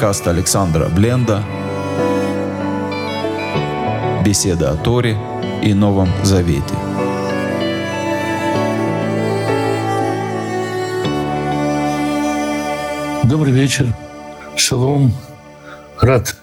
Подкаст Александра Бленда. Беседа о Торе и Новом Завете. Добрый вечер. Шалом. Рад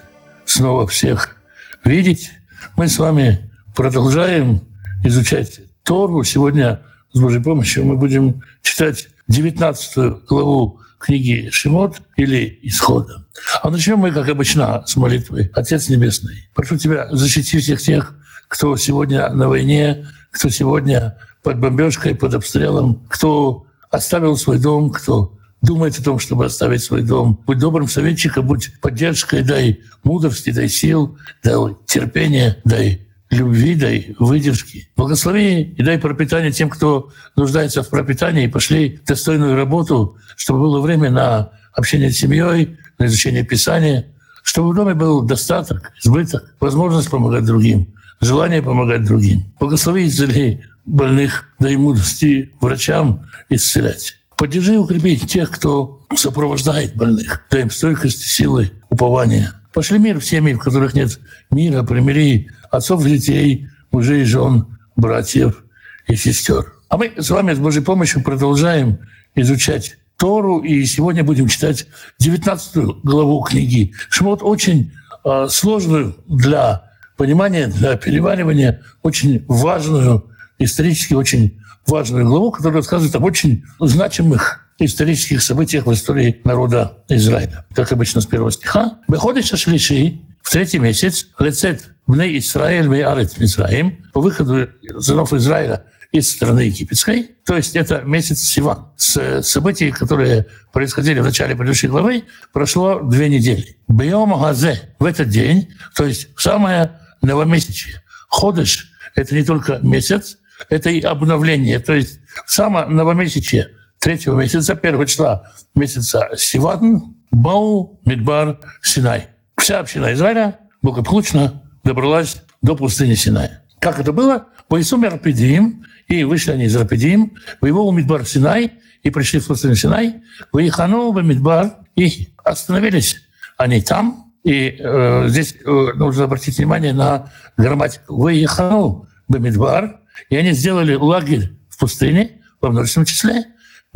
снова всех видеть. Мы с вами продолжаем изучать Тору. Сегодня с Божьей помощью мы будем читать 19 главу книги Шимот или Исхода. А начнем мы, как обычно, с молитвы. Отец Небесный, прошу Тебя, защити всех тех, кто сегодня на войне, кто сегодня под бомбежкой, под обстрелом, кто оставил свой дом, кто думает о том, чтобы оставить свой дом. Будь добрым советчиком, будь поддержкой, дай мудрости, дай сил, дай терпения, дай любви, дай выдержки. Благослови и дай пропитание тем, кто нуждается в пропитании, и пошли достойную работу, чтобы было время на общение с семьей, на изучение Писания, чтобы в доме был достаток, избыток, возможность помогать другим, желание помогать другим. Благослови исцели больных, дай мудрости врачам исцелять. Поддержи и укрепи тех, кто сопровождает больных. Дай им стойкости, силы, упования. Пошли мир в семьи, в которых нет мира, примири отцов детей, мужей, жен, братьев и сестер. А мы с вами с Божьей помощью продолжаем изучать Тору, и сегодня будем читать 19 главу книги. Шмот очень э, сложную для понимания, для переваривания, очень важную, исторически очень важную главу, которая рассказывает об очень значимых исторических событиях в истории народа Израиля. Как обычно, с первого стиха. «Выходишь Шлиши, в третий месяц, лецет Бней Исраиль Арец Мизраим, по выходу сынов Израиля из страны египетской. То есть это месяц Сиван. С событий, которые происходили в начале предыдущей главы, прошло две недели. Бьем Газе в этот день, то есть в самое новомесячье. Ходыш — это не только месяц, это и обновление. То есть в самое новомесячье третьего месяца, первого числа месяца Сиван, Бау, Мидбар, Синай. Вся община Израиля благополучно добралась до пустыни Синая. Как это было? Поясу Мерпедим, и вышли они из Рапидим, воевал Мидбар Синай, и пришли в пустыню Синай, выехану в Мидбар, и остановились они там. И э, здесь э, нужно обратить внимание на грамматику. Выехану в Мидбар, и они сделали лагерь в пустыне, во множественном числе.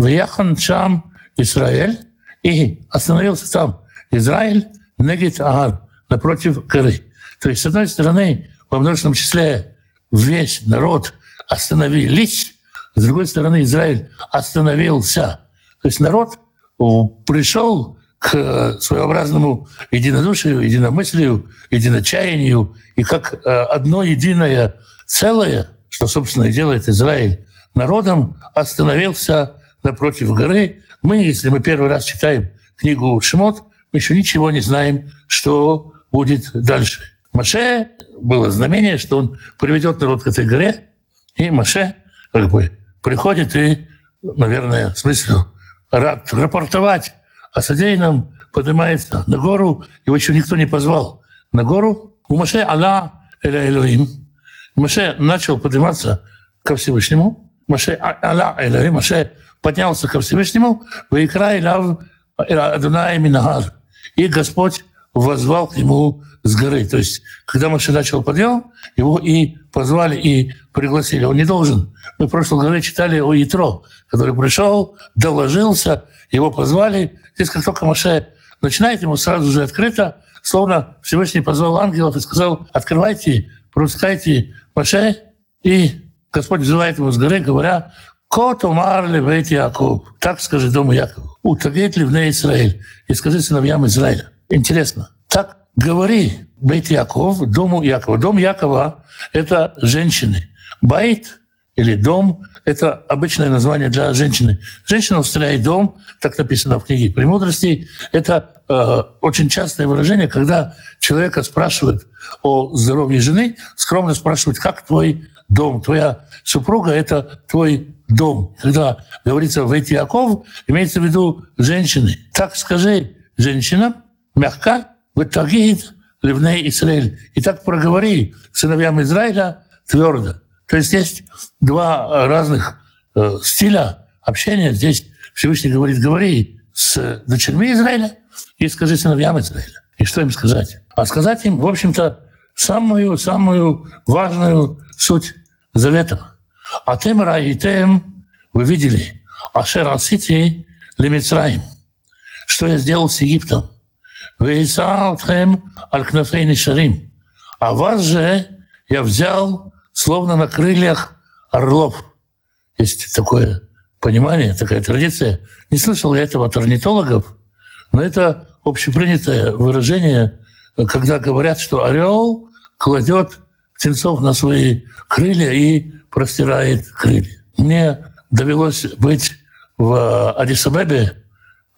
Выехан Чам Израиль, и остановился там Израиль, Негит Агар, напротив горы. То есть, с одной стороны, во множественном числе весь народ остановились, с другой стороны, Израиль остановился. То есть народ пришел к своеобразному единодушию, единомыслию, единочаянию, и как э, одно единое целое, что, собственно, и делает Израиль народом, остановился напротив горы. Мы, если мы первый раз читаем книгу Шмот, мы еще ничего не знаем, что будет дальше. Маше было знамение, что он приведет народ к этой горе, и Маше как бы приходит и, наверное, в смысле рад рапортовать о содеянном, поднимается на гору, его еще никто не позвал на гору. У Маше Алла Эля Элоим. Маше начал подниматься ко Всевышнему. Маше Алла Элоим. Маше поднялся ко Всевышнему. Минагар. И Господь возвал к нему с горы. То есть, когда Моше начал подъем, его и позвали, и пригласили. Он не должен. Мы в прошлой главе читали о Ятро, который пришел, доложился, его позвали. Здесь, как только Моше начинает, ему сразу же открыто, словно Всевышний позвал ангелов и сказал, открывайте, пропускайте Моше. И Господь взывает его с горы, говоря, «כה תאמר לבית יעקב». Так скажи дому Якову. «ותגיד לבני ישראל?» И скажи сыновьям Израиля. Интересно. Так говори בית יעקב, дому Якова. Дом Якова – это женщины. בית или дом – это обычное название для женщины. Женщина устрояет дом, так написано в книге «Премудрости». Это э, очень частое выражение, когда человека спрашивают о здоровье жены, скромно спрашивают, как твой дом, твоя супруга – это твой дом. Когда говорится «Вейт Яков», имеется в виду женщины. Так скажи женщинам, мягко, «Ватагид ливней Израиль». И так проговори сыновьям Израиля твердо. То есть есть два разных э, стиля общения. Здесь Всевышний говорит, говори с дочерьми Израиля, и скажи сыновьям Израиля. И что им сказать? А сказать им, в общем-то, самую-самую важную суть завета. А тем раитем, вы видели, ашер асити лимицраим, что я сделал с Египтом. Вы Вейсаутхем аль шарим. А вас же я взял словно на крыльях орлов. Есть такое понимание, такая традиция. Не слышал я этого от орнитологов, но это общепринятое выражение, когда говорят, что орел кладет птенцов на свои крылья и простирает крылья. Мне довелось быть в Адисабебе,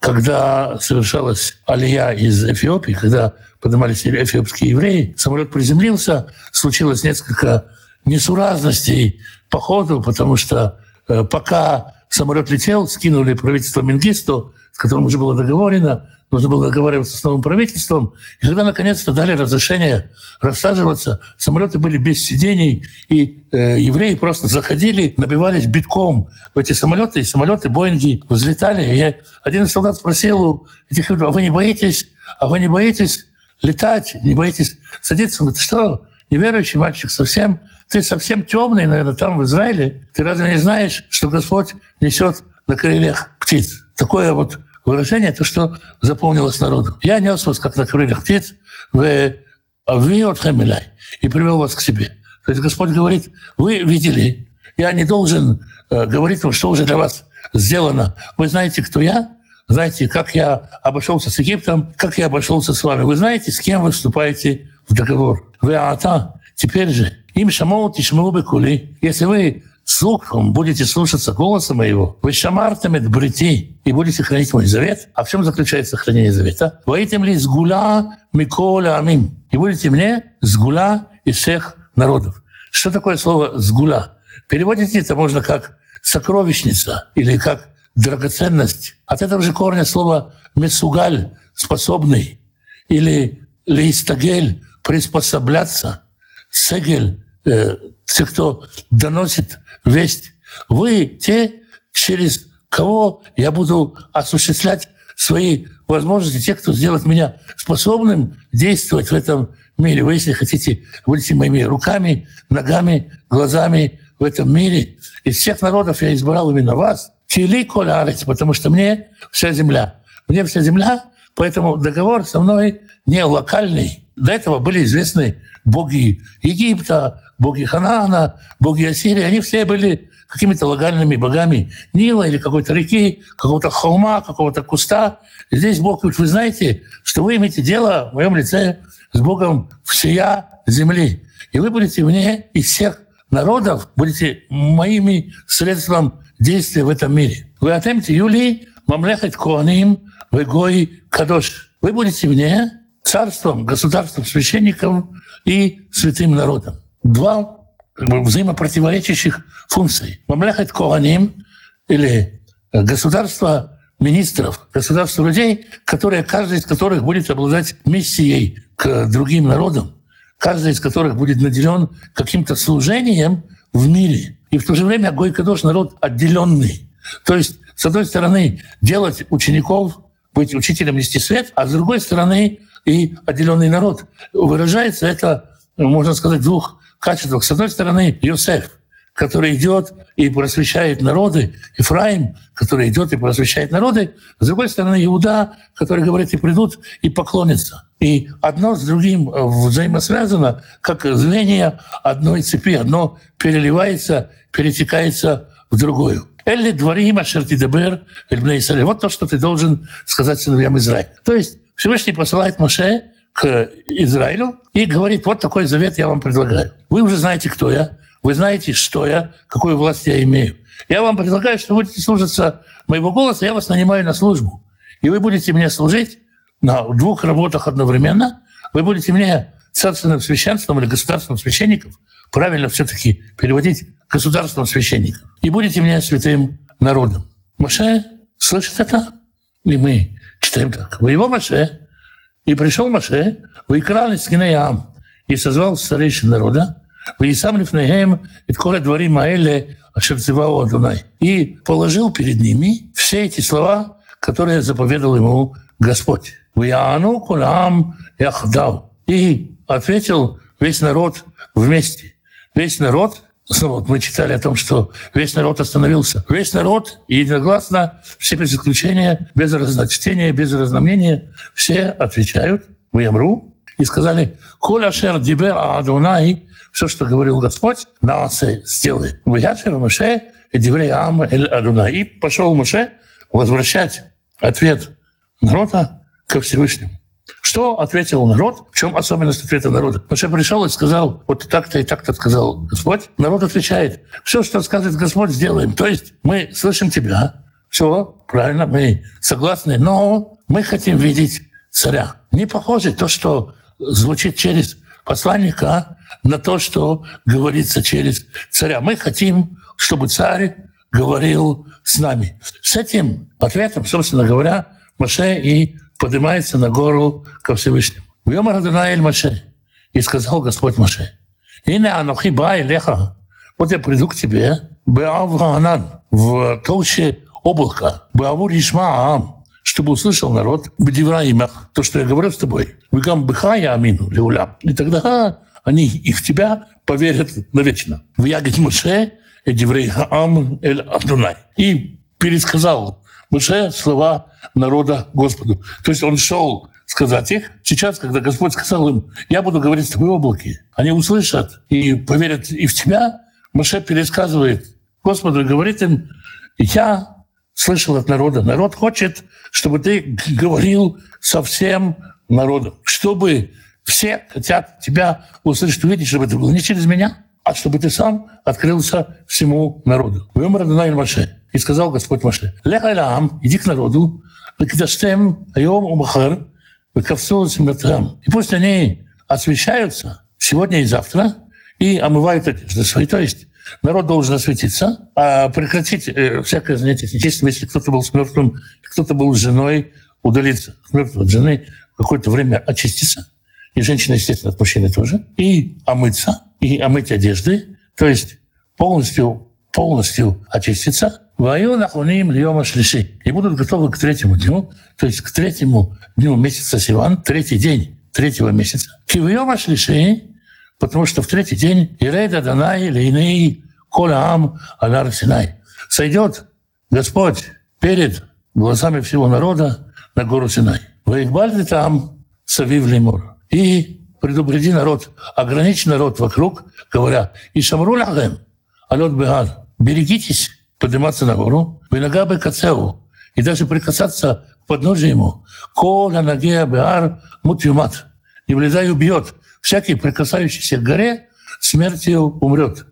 когда совершалась алия из Эфиопии, когда поднимались эфиопские евреи, самолет приземлился, случилось несколько несуразностей по ходу, потому что э, пока самолет летел, скинули правительство Мингисту, с которым уже было договорено, нужно было договариваться с новым правительством. И когда наконец-то дали разрешение рассаживаться, самолеты были без сидений, и э, евреи просто заходили, набивались битком в эти самолеты, и самолеты Боинги взлетали. И я, один из солдат спросил у этих людей, а вы не боитесь, а вы не боитесь летать, не боитесь садиться? Он говорит, что, неверующий мальчик совсем, ты совсем темный, наверное, там в Израиле. Ты разве не знаешь, что Господь несет на крыльях птиц? Такое вот выражение, то, что запомнилось народу. Я нес вас, как на крыльях птиц, в Авиот Хамиляй, и привел вас к себе. То есть Господь говорит, вы видели, я не должен э, говорить вам, что уже для вас сделано. Вы знаете, кто я, знаете, как я обошелся с Египтом, как я обошелся с вами. Вы знаете, с кем вы вступаете в договор. Вы ата. Теперь же, им шамоу тишмау бекули. Если вы слухом будете слушаться голоса моего, вы шамартамет брити и будете хранить мой завет. А в чем заключается хранение завета? Воитем ли сгула миколя амим. И будете мне сгула из всех народов. Что такое слово сгула? Переводить это можно как сокровищница или как драгоценность. От этого же корня слова месугаль – способный, или лейстагель – приспособляться, сегель э, те, кто доносит весть. Вы те, через кого я буду осуществлять свои возможности, те, кто сделает меня способным действовать в этом мире. Вы, если хотите, будете моими руками, ногами, глазами в этом мире. Из всех народов я избрал именно вас. Тили колярец, потому что мне вся земля. Мне вся земля, поэтому договор со мной не локальный. До этого были известны боги Египта, боги Ханаана, боги Ассирии, они все были какими-то локальными богами Нила или какой-то реки, какого-то холма, какого-то куста. И здесь Бог говорит, вы знаете, что вы имеете дело в моем лице с Богом всея земли. И вы будете мне из всех народов, будете моими средством действия в этом мире. Вы отемте Юлии, мамлехать Коаним, вы Гой Кадош. Вы будете мне царством, государством, священником и святым народом. Два бы, взаимопротиворечащих функций. Мамляхат Коаним или государство министров, государство людей, которые, каждый из которых будет обладать миссией к другим народам, каждый из которых будет наделен каким-то служением в мире. И в то же время Гой Кадош народ отделенный. То есть, с одной стороны, делать учеников, быть учителем нести свет, а с другой стороны, и отделенный народ. Выражается это, можно сказать, в двух качествах. С одной стороны, Йосеф, который идет и просвещает народы, Ифраим, который идет и просвещает народы, с другой стороны, Иуда, который говорит, и придут, и поклонятся. И одно с другим взаимосвязано, как звенья одной цепи. Одно переливается, перетекается в другую. Элли дворим ашертидебер эльбней Вот то, что ты должен сказать сыновьям Израиля. То есть Всевышний посылает Моше к Израилю и говорит, вот такой завет я вам предлагаю. Вы уже знаете, кто я, вы знаете, что я, какую власть я имею. Я вам предлагаю, что будете служиться моего голоса, я вас нанимаю на службу. И вы будете мне служить на двух работах одновременно. Вы будете мне царственным священством или государственным священником, правильно все-таки переводить государственным священником, и будете мне святым народом. Моше слышит это? И мы читаем так. Вы его Моше, и пришел Маше, выкрал из Кинеям, и созвал старейшин народа, и сам лифнеем и коля двори Маэле Ашерцевао Адунай. И положил перед ними все эти слова, которые заповедал ему Господь. «Вяну кулам яхдав». И ответил весь народ вместе. Весь народ Снова вот мы читали о том, что весь народ остановился. Весь народ единогласно, все без исключения, без разночтения, без разномнения, все отвечают в Ямру и сказали «Коля шер дибер Адонай» все, что говорил Господь, нации сделай. «Вяшер Муше и диврей ам эль Адонай». И пошел Муше возвращать ответ народа ко Всевышнему. Что ответил народ? В чем особенность ответа народа? Что пришел и сказал, вот так-то и так-то сказал Господь. Народ отвечает, все, что скажет Господь, сделаем. То есть мы слышим тебя, все, правильно, мы согласны, но мы хотим видеть царя. Не похоже то, что звучит через посланника, на то, что говорится через царя. Мы хотим, чтобы царь говорил с нами. С этим ответом, собственно говоря, Маше и поднимается на гору ко Всевышнему. «Вьомар Адонаэль Маше» и сказал Господь Маше, «Ине анохи ба леха, вот я приду к тебе, Беавганан, в толще облака, Беаву Ришма Аам, чтобы услышал народ, Бедивра имях, то, что я говорю с тобой, Вигам Быха Амину, Леулям. И тогда они и в тебя поверят навечно. В Ягид Маше, Эдиврей Хаам Эль Адунай. И пересказал Маше слова народа Господу. То есть он шел сказать их. Сейчас, когда Господь сказал им, я буду говорить с тобой в облаке, они услышат и поверят и в тебя. Маше пересказывает Господу и говорит им, я слышал от народа. Народ хочет, чтобы ты говорил со всем народом. Чтобы все хотят тебя услышать, увидеть, чтобы это было не через меня, а чтобы ты сам открылся всему народу. И сказал Господь Маше, «Лех Алям, иди к народу, выкидаштем айом умахар, выкавцу смертам». И пусть они освещаются сегодня и завтра и омывают одежды свои. То есть народ должен осветиться, а прекратить э, всякое занятие нечистым, если кто-то был с мертвым, кто-то был с женой, удалиться с мертвой от жены, какое-то время очиститься. И женщина, естественно, от мужчины тоже. И омыться, и омыть одежды. То есть полностью, полностью очиститься. И будут готовы к третьему дню, то есть к третьему дню месяца Сиван, третий день третьего месяца. Кивьема шлиши, потому что в третий день Ирейда Данай Лейней Колаам Алар Синай. Сойдет Господь перед глазами всего народа на гору Синай. Воихбальды там Савив Леймур. И предупреди народ, ограничь народ вокруг, говоря, и Шамру Лахем, Алот Бегар, берегитесь подниматься на гору, нога бы кацеу, и даже прикасаться к подножию ему. Кола ноге беар мутюмат. И влезай убьет. Всякий, прикасающийся к горе, смертью умрет.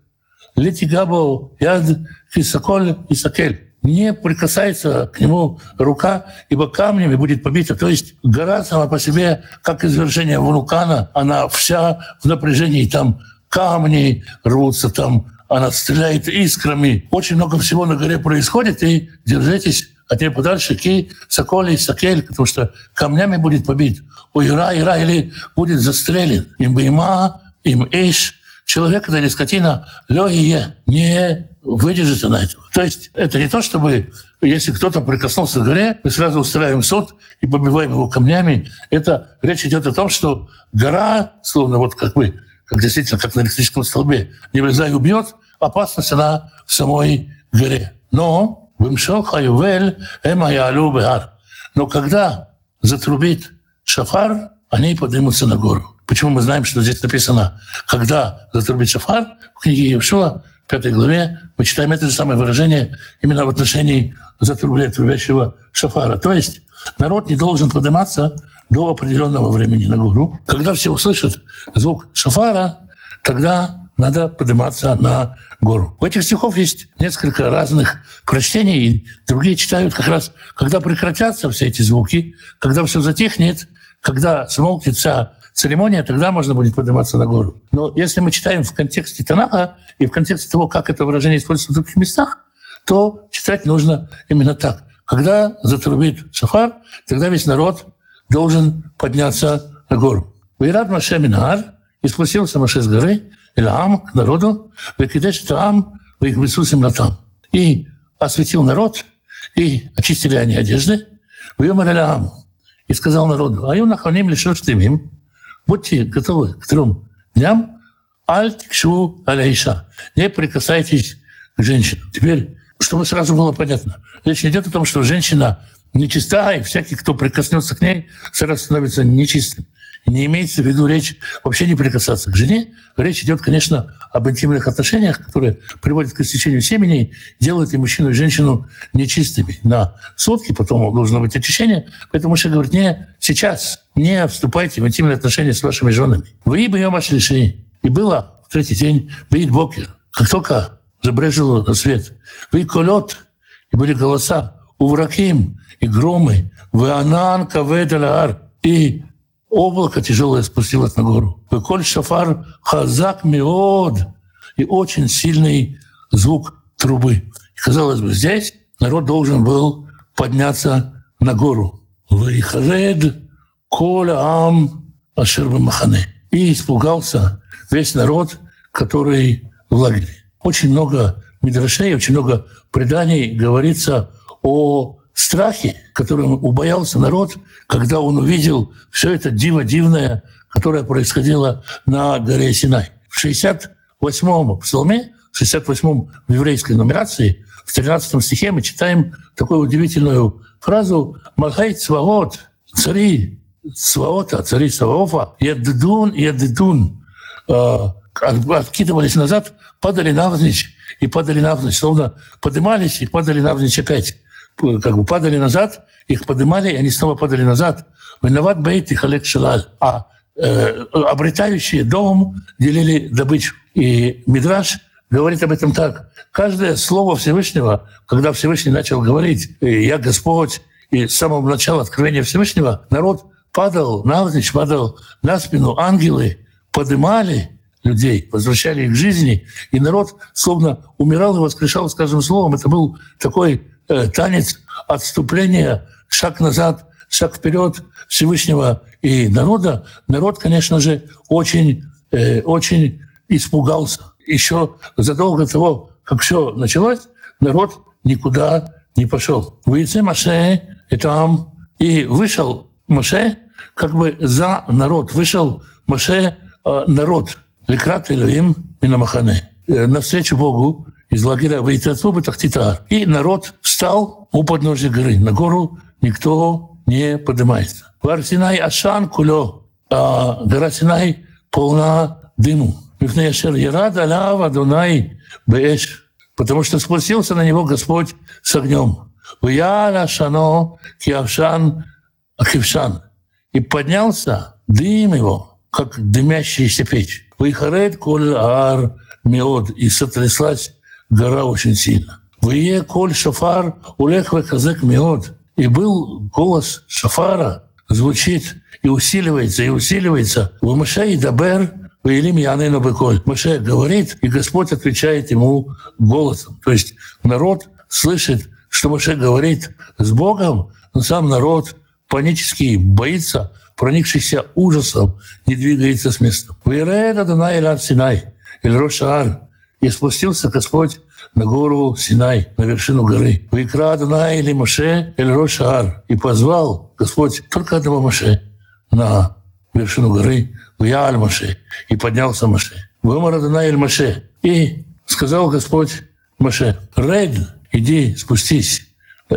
Летигабо яд хисаколь и сакель. Не прикасается к нему рука, ибо камнями будет побита. То есть гора сама по себе, как извержение вулкана, она вся в напряжении. Там камни рвутся, там она стреляет искрами. Очень много всего на горе происходит, и держитесь от нее подальше, ки, соколи, сокель, потому что камнями будет побит. У Ира, Ира, или будет застрелен. Им има, им иш. Человек, это или скотина, лёгие, не выдержит на это. То есть это не то, чтобы если кто-то прикоснулся к горе, мы сразу устраиваем суд и побиваем его камнями. Это речь идет о том, что гора, словно вот как бы, как действительно, как на электрическом столбе, не влезай убьет, опасность она в самой горе. Но бехар. Но когда затрубит шафар, они поднимутся на гору. Почему мы знаем, что здесь написано, когда затрубит шафар, в книге Евшуа, в пятой главе, мы читаем это же самое выражение именно в отношении затрубля трубящего шафара. То есть народ не должен подниматься до определенного времени на гору. Когда все услышат звук шафара, тогда надо подниматься на гору. У этих стихов есть несколько разных прочтений, и другие читают как раз, когда прекратятся все эти звуки, когда все затихнет, когда смолкнет вся церемония, тогда можно будет подниматься на гору. Но если мы читаем в контексте Танаха и в контексте того, как это выражение используется в других местах, то читать нужно именно так. Когда затрубит шафар, тогда весь народ должен подняться на гору. Вират Маше Минар, и спустился Маше с горы, или ам, к народу, выкидеш ам, в их там. И осветил народ, и очистили они одежды, в ам, и сказал народу, а наханим лишь им, будьте готовы к трем дням, аль-тикшу аляйша, не прикасайтесь к женщинам. Теперь, чтобы сразу было понятно, речь идет о том, что женщина нечиста, и всякий, кто прикоснется к ней, сразу становится нечистым. Не имеется в виду речь вообще не прикасаться к жене. Речь идет, конечно, об интимных отношениях, которые приводят к истечению семени, делают и мужчину, и женщину нечистыми на сутки, потом должно быть очищение. Поэтому Муше говорит, не сейчас, не вступайте в интимные отношения с вашими женами. Вы бы ее решили. И было в третий день, вы бокер. Как только забрежило на свет, вы колет, и были голоса, увраким, и громы, вы анан каведаляр, и облако тяжелое спустилось на гору. Коль шафар хазак миод, и очень сильный звук трубы. И, казалось бы, здесь народ должен был подняться на гору. Вейхаред коля ам ашер махане. И испугался весь народ, который в лагере. Очень много мидрашей, очень много преданий говорится о страхе, которым убоялся народ, когда он увидел все это диво дивное, которое происходило на горе Синай. В 68-м псалме, в 68-м в еврейской нумерации, в 13 стихе мы читаем такую удивительную фразу «Махай цваот, цари Сваота, цари Саваофа, еддун, еддун», откидывались назад, падали навзничь и падали навзничь, словно поднимались и падали навзничь опять как бы падали назад, их поднимали, и они снова падали назад. Виноват бейт и халек шалаль. А э, обретающие дом делили добычу. И Мидраш говорит об этом так. Каждое слово Всевышнего, когда Всевышний начал говорить «Я Господь», и с самого начала откровения Всевышнего народ падал навзничь, падал на спину, ангелы поднимали людей, возвращали их к жизни, и народ словно умирал и воскрешал с каждым словом. Это был такой Э, танец отступления, шаг назад, шаг вперед Всевышнего и народа, народ, конечно же, очень, э, очень испугался. Еще задолго до того, как все началось, народ никуда не пошел. Выйти Маше и там, и вышел Маше как бы за народ. Вышел Маше э, народ. Лекрат Илюим Минамахане. Навстречу Богу из лагеря Вейтацу Тахтитар. И народ встал у подножия горы. На гору никто не поднимается. Гора Синай Ашан Кулё, а гора Синай полна дыму. Потому что спустился на него Господь с огнем. Шано Киавшан Акившан. И поднялся дым его, как дымящаяся печь. Выхарет коль ар меод. И сотряслась гора очень сильно. «Вие коль шафар улех казак миот». И был голос шафара, звучит и усиливается, и усиливается. «В Маше и Дабер Ваилим Янейну Беколь». Маше говорит, и Господь отвечает ему голосом. То есть народ слышит, что Маше говорит с Богом, но сам народ панически боится, проникшийся ужасом, не двигается с места. «Виред Адонай Рад Синай» или Рошаар и спустился Господь на гору Синай, на вершину горы. «Викра Адонай или Моше эль Рошаар» и позвал Господь только одного Моше на вершину горы, в Яаль Моше, и поднялся Моше. «Вымар Адонай эль Моше» и сказал Господь Моше, «Ред, иди, спустись».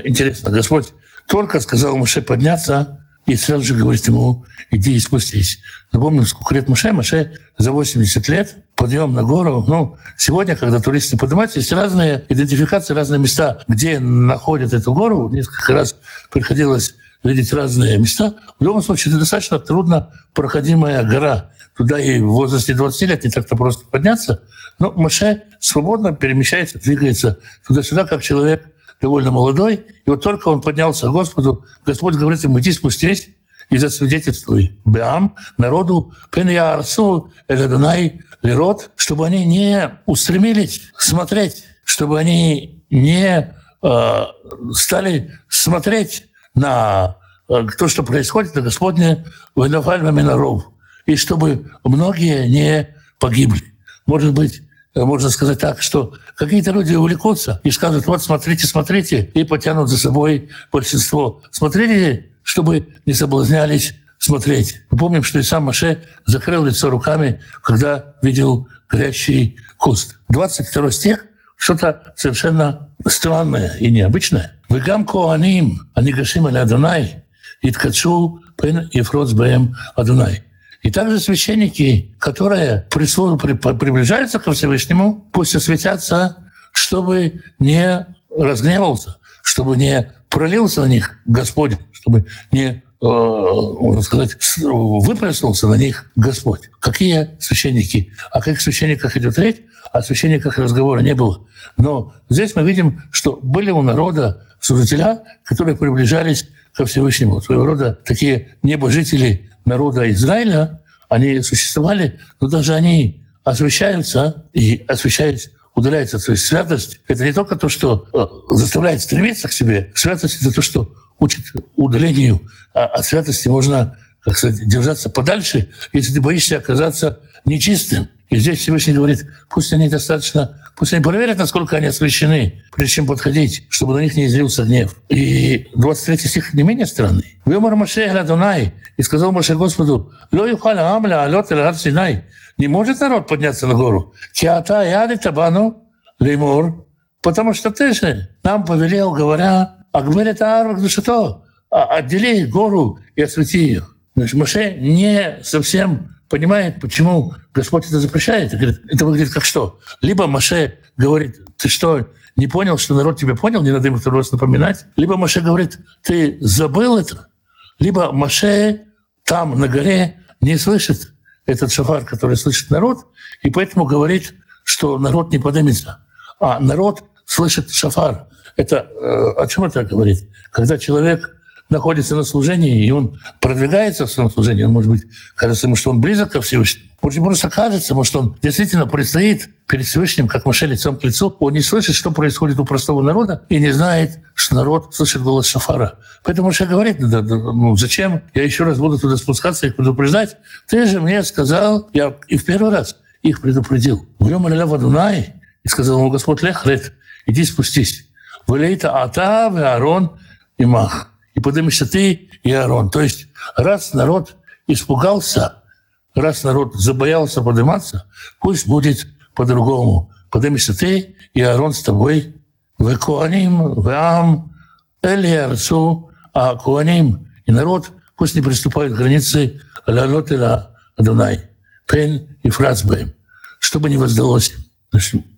Интересно, Господь только сказал Моше подняться, и сразу же говорит ему, иди и спустись. Напомню, сколько лет Маше? Маше за 80 лет подъем на гору. Ну, сегодня, когда туристы поднимаются, есть разные идентификации, разные места, где находят эту гору. Несколько раз приходилось видеть разные места. В любом случае, это достаточно трудно проходимая гора. Туда и в возрасте 20 лет не так-то просто подняться. Но Маше свободно перемещается, двигается туда-сюда, как человек довольно молодой. И вот только он поднялся к Господу, Господь говорит ему, иди спустись, и засвидетельствуй Беам, народу, пен я арсу, элядунай, лирот, чтобы они не устремились смотреть, чтобы они не э, стали смотреть на э, то, что происходит на Господне Ванафальма Минаров, и чтобы многие не погибли. Может быть, можно сказать так, что какие-то люди увлекутся и скажут, вот смотрите, смотрите, и потянут за собой большинство. Смотрите, чтобы не соблазнялись смотреть. Мы помним, что и сам Маше закрыл лицо руками, когда видел горящий куст. 22 стих — что-то совершенно странное и необычное. «Вегам коаним, анигашим аля Адонай, иткачу пен ефроц бэм Адонай». И также священники, которые приближаются ко Всевышнему, пусть осветятся, чтобы не разгневался, чтобы не пролился на них Господь, чтобы не Э, можно сказать, выпроснулся на них Господь. Какие священники? О каких священниках идет речь? О священниках разговора не было. Но здесь мы видим, что были у народа служителя, которые приближались ко Всевышнему. Своего рода такие небожители народа Израиля, они существовали, но даже они освящаются и освящаясь удаляется. То есть святость — это не только то, что э, заставляет стремиться к себе. Святость — это то, что учит удалению. А от святости можно, как сказать, держаться подальше, если ты боишься оказаться нечистым. И здесь Всевышний говорит, пусть они достаточно, пусть они проверят, насколько они освящены, прежде чем подходить, чтобы на них не излился гнев. И 23 стих не менее странный. «Вемар Маше Дунай, и сказал Маше Господу, «Ло амля алот Синай». Не может народ подняться на гору. «Киата яды табану леймур», потому что ты же нам повелел, говоря, а говорит Аарон Душато, отдели гору и освети ее. Значит, Моше не совсем понимает, почему Господь это запрещает. Это, это выглядит как что? Либо Моше говорит, ты что, не понял, что народ тебя понял, не надо ему второй раз напоминать. Либо Моше говорит, ты забыл это. Либо Моше там, на горе, не слышит этот шафар, который слышит народ, и поэтому говорит, что народ не поднимется. А народ слышит шафар. Это э, о чем это говорит? Когда человек находится на служении, и он продвигается в своем служении, он, может быть, кажется ему, что он близок ко Всевышнему. Может, ему просто кажется, может, он действительно предстоит перед Всевышним, как Маше лицом к лицу. Он не слышит, что происходит у простого народа, и не знает, что народ слышит голос Шафара. Поэтому Маше говорит, да, да, ну зачем я еще раз буду туда спускаться и предупреждать? Ты же мне сказал, я и в первый раз их предупредил. Влем Дунай, и сказал ему Господь Лехрет, иди спустись. Валейта Ата, Аарон и Мах. И поднимешься ты и Аарон. То есть раз народ испугался, раз народ забоялся подниматься, пусть будет по-другому. Поднимешься ты и Аарон с тобой. В Куаним, в Ам, Элиарцу, а Куаним и народ пусть не приступают к границе Лалот и Адунай, Пен и Фрацбэм, чтобы не воздалось.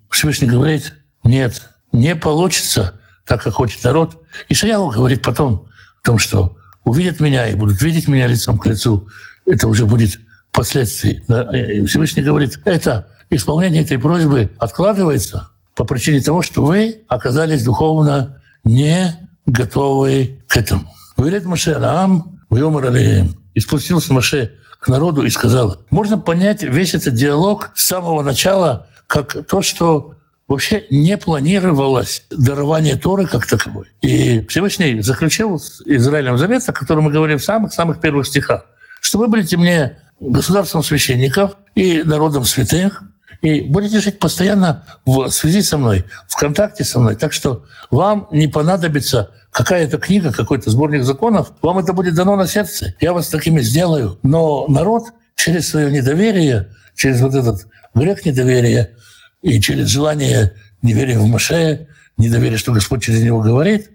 Всевышний говорит, нет, не получится так, как хочет народ. И Шаял говорит потом том, что увидят меня и будут видеть меня лицом к лицу. Это уже будет последствий. И Всевышний говорит, это исполнение этой просьбы откладывается по причине того, что вы оказались духовно не готовы к этому. Говорит Маше Раам, и спустился Маше к народу и сказал, можно понять весь этот диалог с самого начала как то, что вообще не планировалось дарование Торы как таковой. И Всевышний заключил с Израилем завет, о котором мы говорим в самых-самых первых стихах, что вы будете мне государством священников и народом святых, и будете жить постоянно в связи со мной, в контакте со мной. Так что вам не понадобится какая-то книга, какой-то сборник законов, вам это будет дано на сердце. Я вас такими сделаю. Но народ через свое недоверие, через вот этот грех недоверия, и через желание неверия в Маше, недоверие, что Господь через него говорит,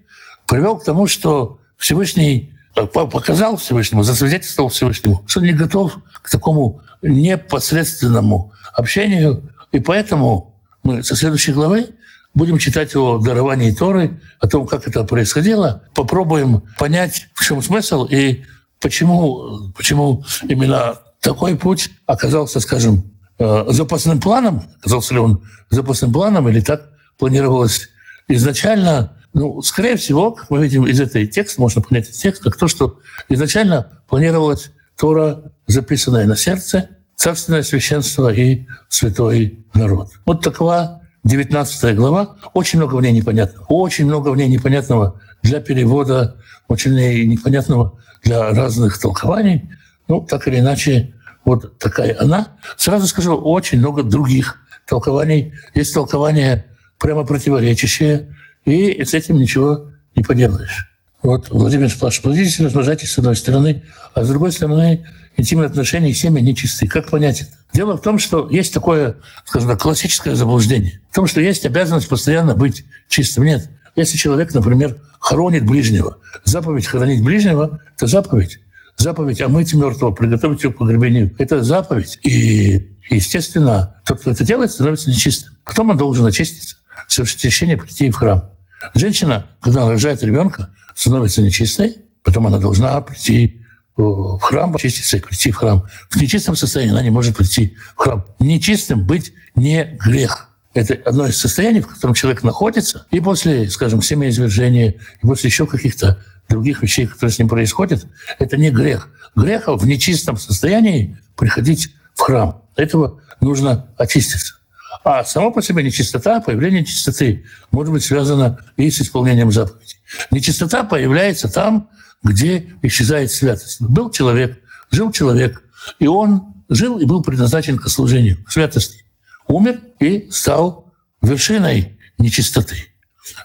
привел к тому, что Всевышний э, показал Всевышнему, засвидетельствовал Всевышнему, что не готов к такому непосредственному общению. И поэтому мы со следующей главы будем читать о даровании Торы, о том, как это происходило, попробуем понять, в чем смысл и почему, почему именно такой путь оказался, скажем, Э, запасным планом, оказался ли он запасным планом или так планировалось изначально, ну, скорее всего, как мы видим из этой текста, можно понять этот текст, как то, что изначально планировалась Тора, записанная на сердце, царственное священство и святой народ. Вот такова 19 глава. Очень много в ней непонятного. Очень много в ней непонятного для перевода, очень непонятного для разных толкований. Ну, так или иначе, вот такая она. Сразу скажу, очень много других толкований. Есть толкования прямо противоречащие, и с этим ничего не поделаешь. Вот, Владимир Спаш, положительно размножайтесь с одной стороны, а с другой стороны интимные отношения и семьи нечистые. Как понять это? Дело в том, что есть такое, скажем так, классическое заблуждение. В том, что есть обязанность постоянно быть чистым. Нет. Если человек, например, хоронит ближнего, заповедь хоронить ближнего – это заповедь. Заповедь омыть мертвого, приготовить его к погребению – это заповедь. И, естественно, тот, кто это делает, становится нечистым. Потом он должен очиститься, совершить священие, прийти в храм. Женщина, когда она рожает ребенка, становится нечистой, потом она должна прийти в храм, очиститься и прийти в храм. В нечистом состоянии она не может прийти в храм. Нечистым быть не грех. Это одно из состояний, в котором человек находится, и после, скажем, семяизвержения, и после еще каких-то других вещей, которые с ним происходят, это не грех. Грех в нечистом состоянии приходить в храм. Для этого нужно очиститься. А само по себе нечистота, появление чистоты может быть связано и с исполнением заповедей. Нечистота появляется там, где исчезает святость. Был человек, жил человек, и он жил и был предназначен к служению, к святости. Умер и стал вершиной нечистоты.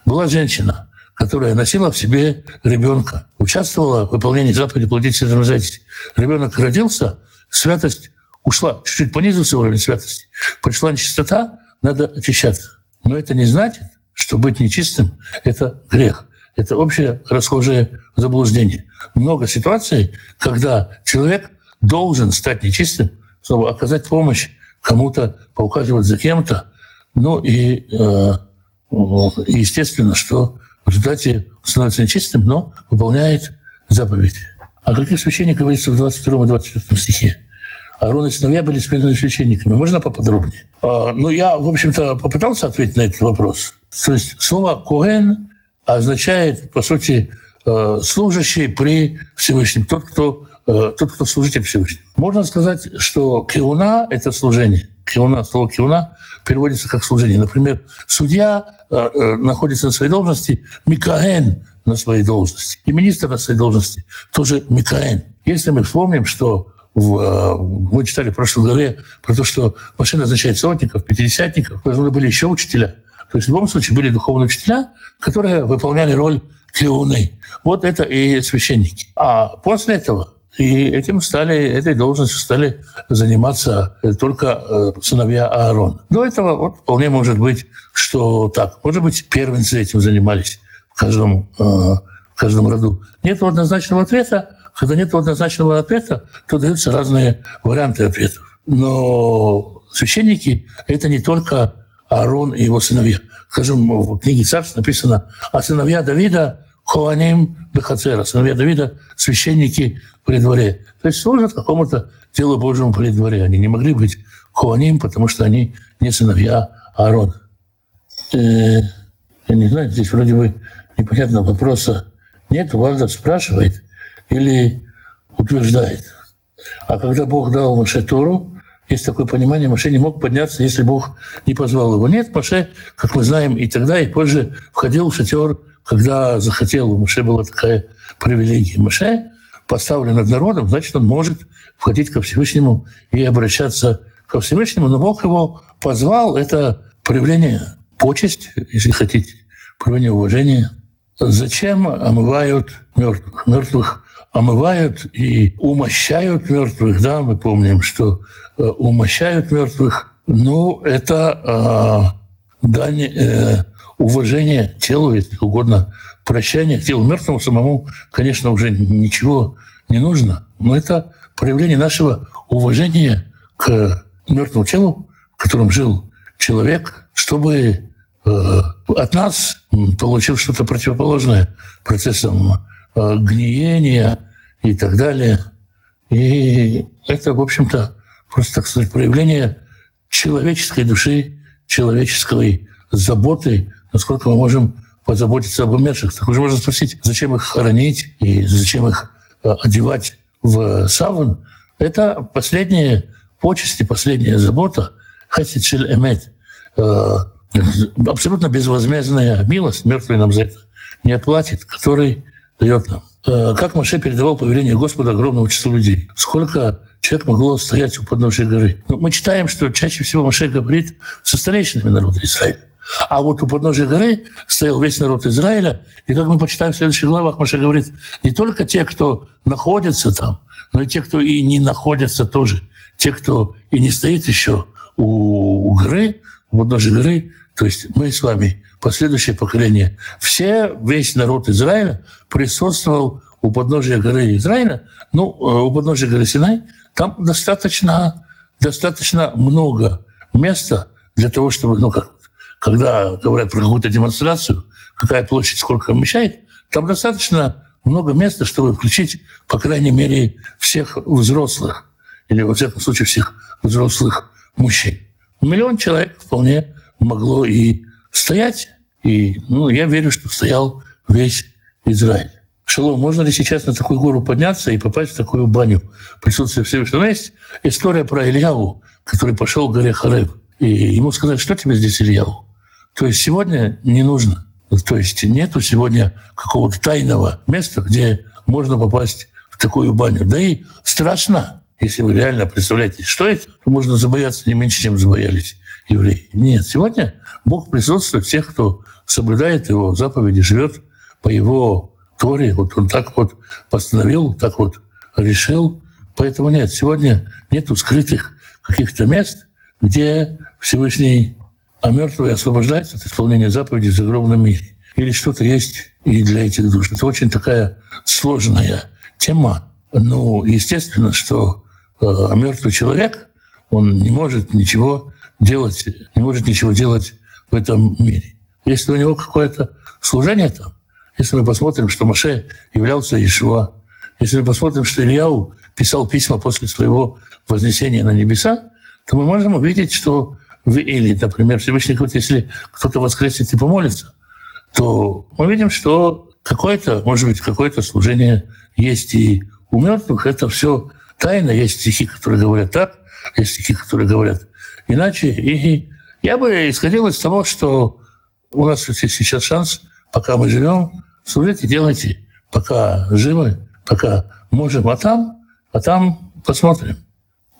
Была женщина, которая носила в себе ребенка, участвовала в выполнении заповеди «плодитесь и размножайтесь». Ребенок родился, святость ушла, чуть-чуть понизился уровень святости. Пришла нечистота, надо очищаться. Но это не значит, что быть нечистым – это грех. Это общее расхожее заблуждение. Много ситуаций, когда человек должен стать нечистым, чтобы оказать помощь кому-то, поухаживать за кем-то. Ну и э, естественно, что в результате становится нечистым, но выполняет заповедь. О каких священниках говорится в 22 и 24 стихе? Аарон и сыновья были спрятаны священниками. Можно поподробнее? А, ну, я, в общем-то, попытался ответить на этот вопрос. То есть слово «коэн» означает, по сути, э, служащий при Всевышнем, тот, кто, э, тот, кто служитель Всевышнего. Можно сказать, что киуна – это служение. Киуна, слово киуна переводится как служение. Например, судья э, находится на своей должности, Микаэн на своей должности, и министр на своей должности тоже Микаэн. Если мы вспомним, что в, мы читали в прошлой главе про то, что машина означает сотников, пятидесятников, должны были еще учителя – то есть в любом случае были духовные учителя, которые выполняли роль клеуны. Вот это и священники. А после этого и этим стали, этой должностью стали заниматься только э, сыновья Аарона. До этого вот вполне может быть, что так. Может быть, первенцы этим занимались в каждом, э, в каждом роду. Нет однозначного ответа. Когда нет однозначного ответа, то даются разные варианты ответов. Но священники — это не только Аарон и его сыновья. Скажем, в книге Царств написано, а сыновья Давида Хуаним Бехацера, сыновья Давида – священники при дворе. То есть служат какому-то делу Божьему при дворе. Они не могли быть Хуаним, потому что они не сыновья Аарона. Э, я не знаю, здесь вроде бы непонятного вопроса нет. Вальдер спрашивает или утверждает. А когда Бог дал Моше Тору, есть такое понимание, Маше не мог подняться, если Бог не позвал его. Нет, Маше, как мы знаем, и тогда, и позже входил в шатер, когда захотел. У Маше была такая привилегия. Маше поставлен над народом, значит, он может входить ко Всевышнему и обращаться ко Всевышнему. Но Бог его позвал. Это проявление почесть, если хотите, проявление уважения. Зачем омывают мертвых? Мертвых омывают и умощают мертвых. Да, мы помним, что э, умощают мертвых. Ну, это э, дань э, уважения телу, если угодно, прощание телу. Мертвому самому, конечно, уже ничего не нужно. Но это проявление нашего уважения к мертвому телу, в котором жил человек, чтобы э, от нас получил что-то противоположное процессам э, гниения, и так далее. И это, в общем-то, просто, так сказать, проявление человеческой души, человеческой заботы, насколько мы можем позаботиться об умерших. Так уже можно спросить, зачем их хоронить и зачем их э, одевать в саван. Это последняя почести, последняя забота, хасид шель эмет, э, абсолютно безвозмездная милость, мертвый нам за это не отплатит, который дает нам. Э, как Маше передавал повеление Господа огромному числу людей. Сколько человек могло стоять у подножия горы. Ну, мы читаем, что чаще всего Маше говорит со старейшинами народа Израиля. А вот у подножия горы стоял весь народ Израиля. И как мы почитаем в следующих главах, Маша говорит, не только те, кто находится там, но и те, кто и не находятся тоже. Те, кто и не стоит еще у, у горы, у подножия горы, то есть мы с вами, последующее поколение, все, весь народ Израиля присутствовал у подножия горы Израиля, ну, э, у подножия горы Синай, там достаточно, достаточно много места для того, чтобы, ну, как, когда говорят про какую-то демонстрацию, какая площадь сколько вмещает, там достаточно много места, чтобы включить, по крайней мере, всех взрослых, или, во всяком случае, всех взрослых мужчин. Миллион человек вполне могло и стоять, и ну, я верю, что стоял весь Израиль. Шалом, можно ли сейчас на такую гору подняться и попасть в такую баню присутствия Всевышнего? Меня есть история про Ильяву, который пошел к горе Харев. И ему сказали, что тебе здесь, Ильяву? То есть сегодня не нужно. То есть нету сегодня какого-то тайного места, где можно попасть в такую баню. Да и страшно, если вы реально представляете, что это, то можно забояться не меньше, чем забоялись евреи. Нет, сегодня Бог присутствует всех, кто соблюдает его заповеди, живет по его Торе, вот он так вот постановил, так вот решил. Поэтому нет, сегодня нету скрытых каких-то мест, где Всевышний а мертвые освобождаются от исполнения заповедей в загробном мире. Или что-то есть и для этих душ. Это очень такая сложная тема. Ну, естественно, что э, мертвый человек, он не может ничего делать, не может ничего делать в этом мире. Если у него какое-то служение там, если мы посмотрим, что Маше являлся Ишуа, если мы посмотрим, что Ильяу писал письма после своего вознесения на небеса, то мы можем увидеть, что или, например, Всевышний говорит, если кто-то воскреснет и помолится, то мы видим, что какое-то, может быть, какое-то служение есть и у мертвых. Это все тайна. Есть стихи, которые говорят так, есть стихи, которые говорят иначе. И я бы исходил из того, что у нас есть сейчас шанс, пока мы живем, служите, делайте, пока живы, пока можем, а там, а там посмотрим.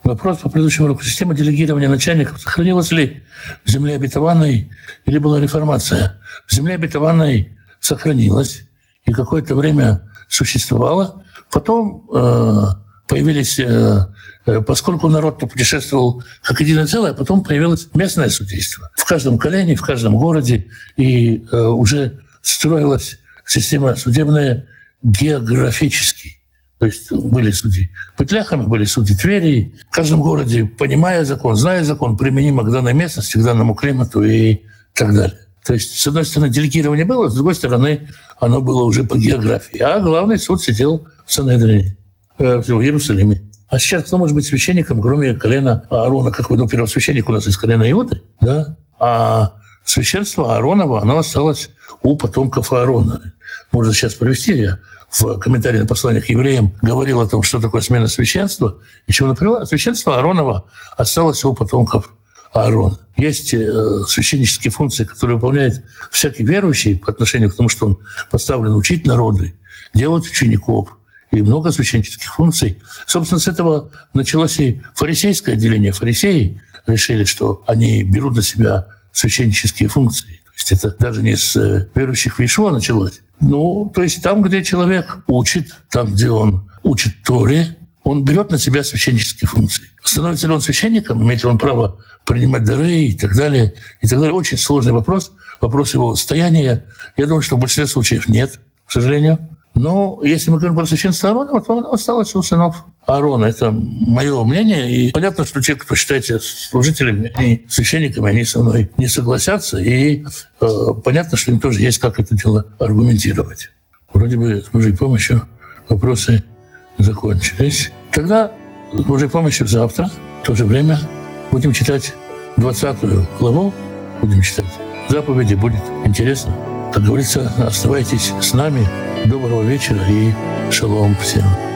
Вопрос по предыдущему уроку. Система делегирования начальников сохранилась ли в земле обетованной или была реформация? В земле обетованной сохранилась и какое-то время существовала. Потом э, появились, э, э поскольку народ путешествовал как единое целое, потом появилось местное судейство. В каждом колене, в каждом городе. И э, уже строилась система судебная географически. То есть были судьи Петляхами, были судьи Твери. В каждом городе, понимая закон, зная закон, применимо к данной местности, к данному климату и так далее. То есть, с одной стороны, делегирование было, с другой стороны, оно было уже по географии. А главный суд сидел в Санедрине, э, в Иерусалиме. А сейчас кто может быть священником, кроме колена Аарона? Как вы, ну, первосвященник у нас из колена Иуды, да? А священство Ааронова, оно осталось у потомков Аарона. Можно сейчас провести, я в комментарии на послание к евреям говорил о том, что такое смена священства, и чего например, священство Ааронова осталось у потомков Аарона. Есть э, священнические функции, которые выполняет всякий верующий по отношению к тому, что он поставлен учить народы, делать учеников, и много священнических функций. Собственно, с этого началось и фарисейское отделение. Фарисеи решили, что они берут на себя священнические функции. Это даже не с э, верующих в Иешуа началось, ну, то есть там, где человек учит, там, где он учит Торе, он берет на себя священнические функции. Становится ли он священником, имеет ли он право принимать дары и так далее, и так далее. Очень сложный вопрос, вопрос его состояния. Я думаю, что в большинстве случаев нет, к сожалению. Но если мы говорим про священство Аарона, то оно осталось у сынов Аарона. Это мое мнение. И понятно, что те, кто считаете служителями, они священниками, они со мной не согласятся. И э, понятно, что им тоже есть как это дело аргументировать. Вроде бы с Божьей помощью вопросы закончились. Тогда с Божьей помощью завтра, в то же время, будем читать 20 главу, будем читать заповеди, будет интересно. Как говорится, оставайтесь с нами. Доброго вечера и шалом всем.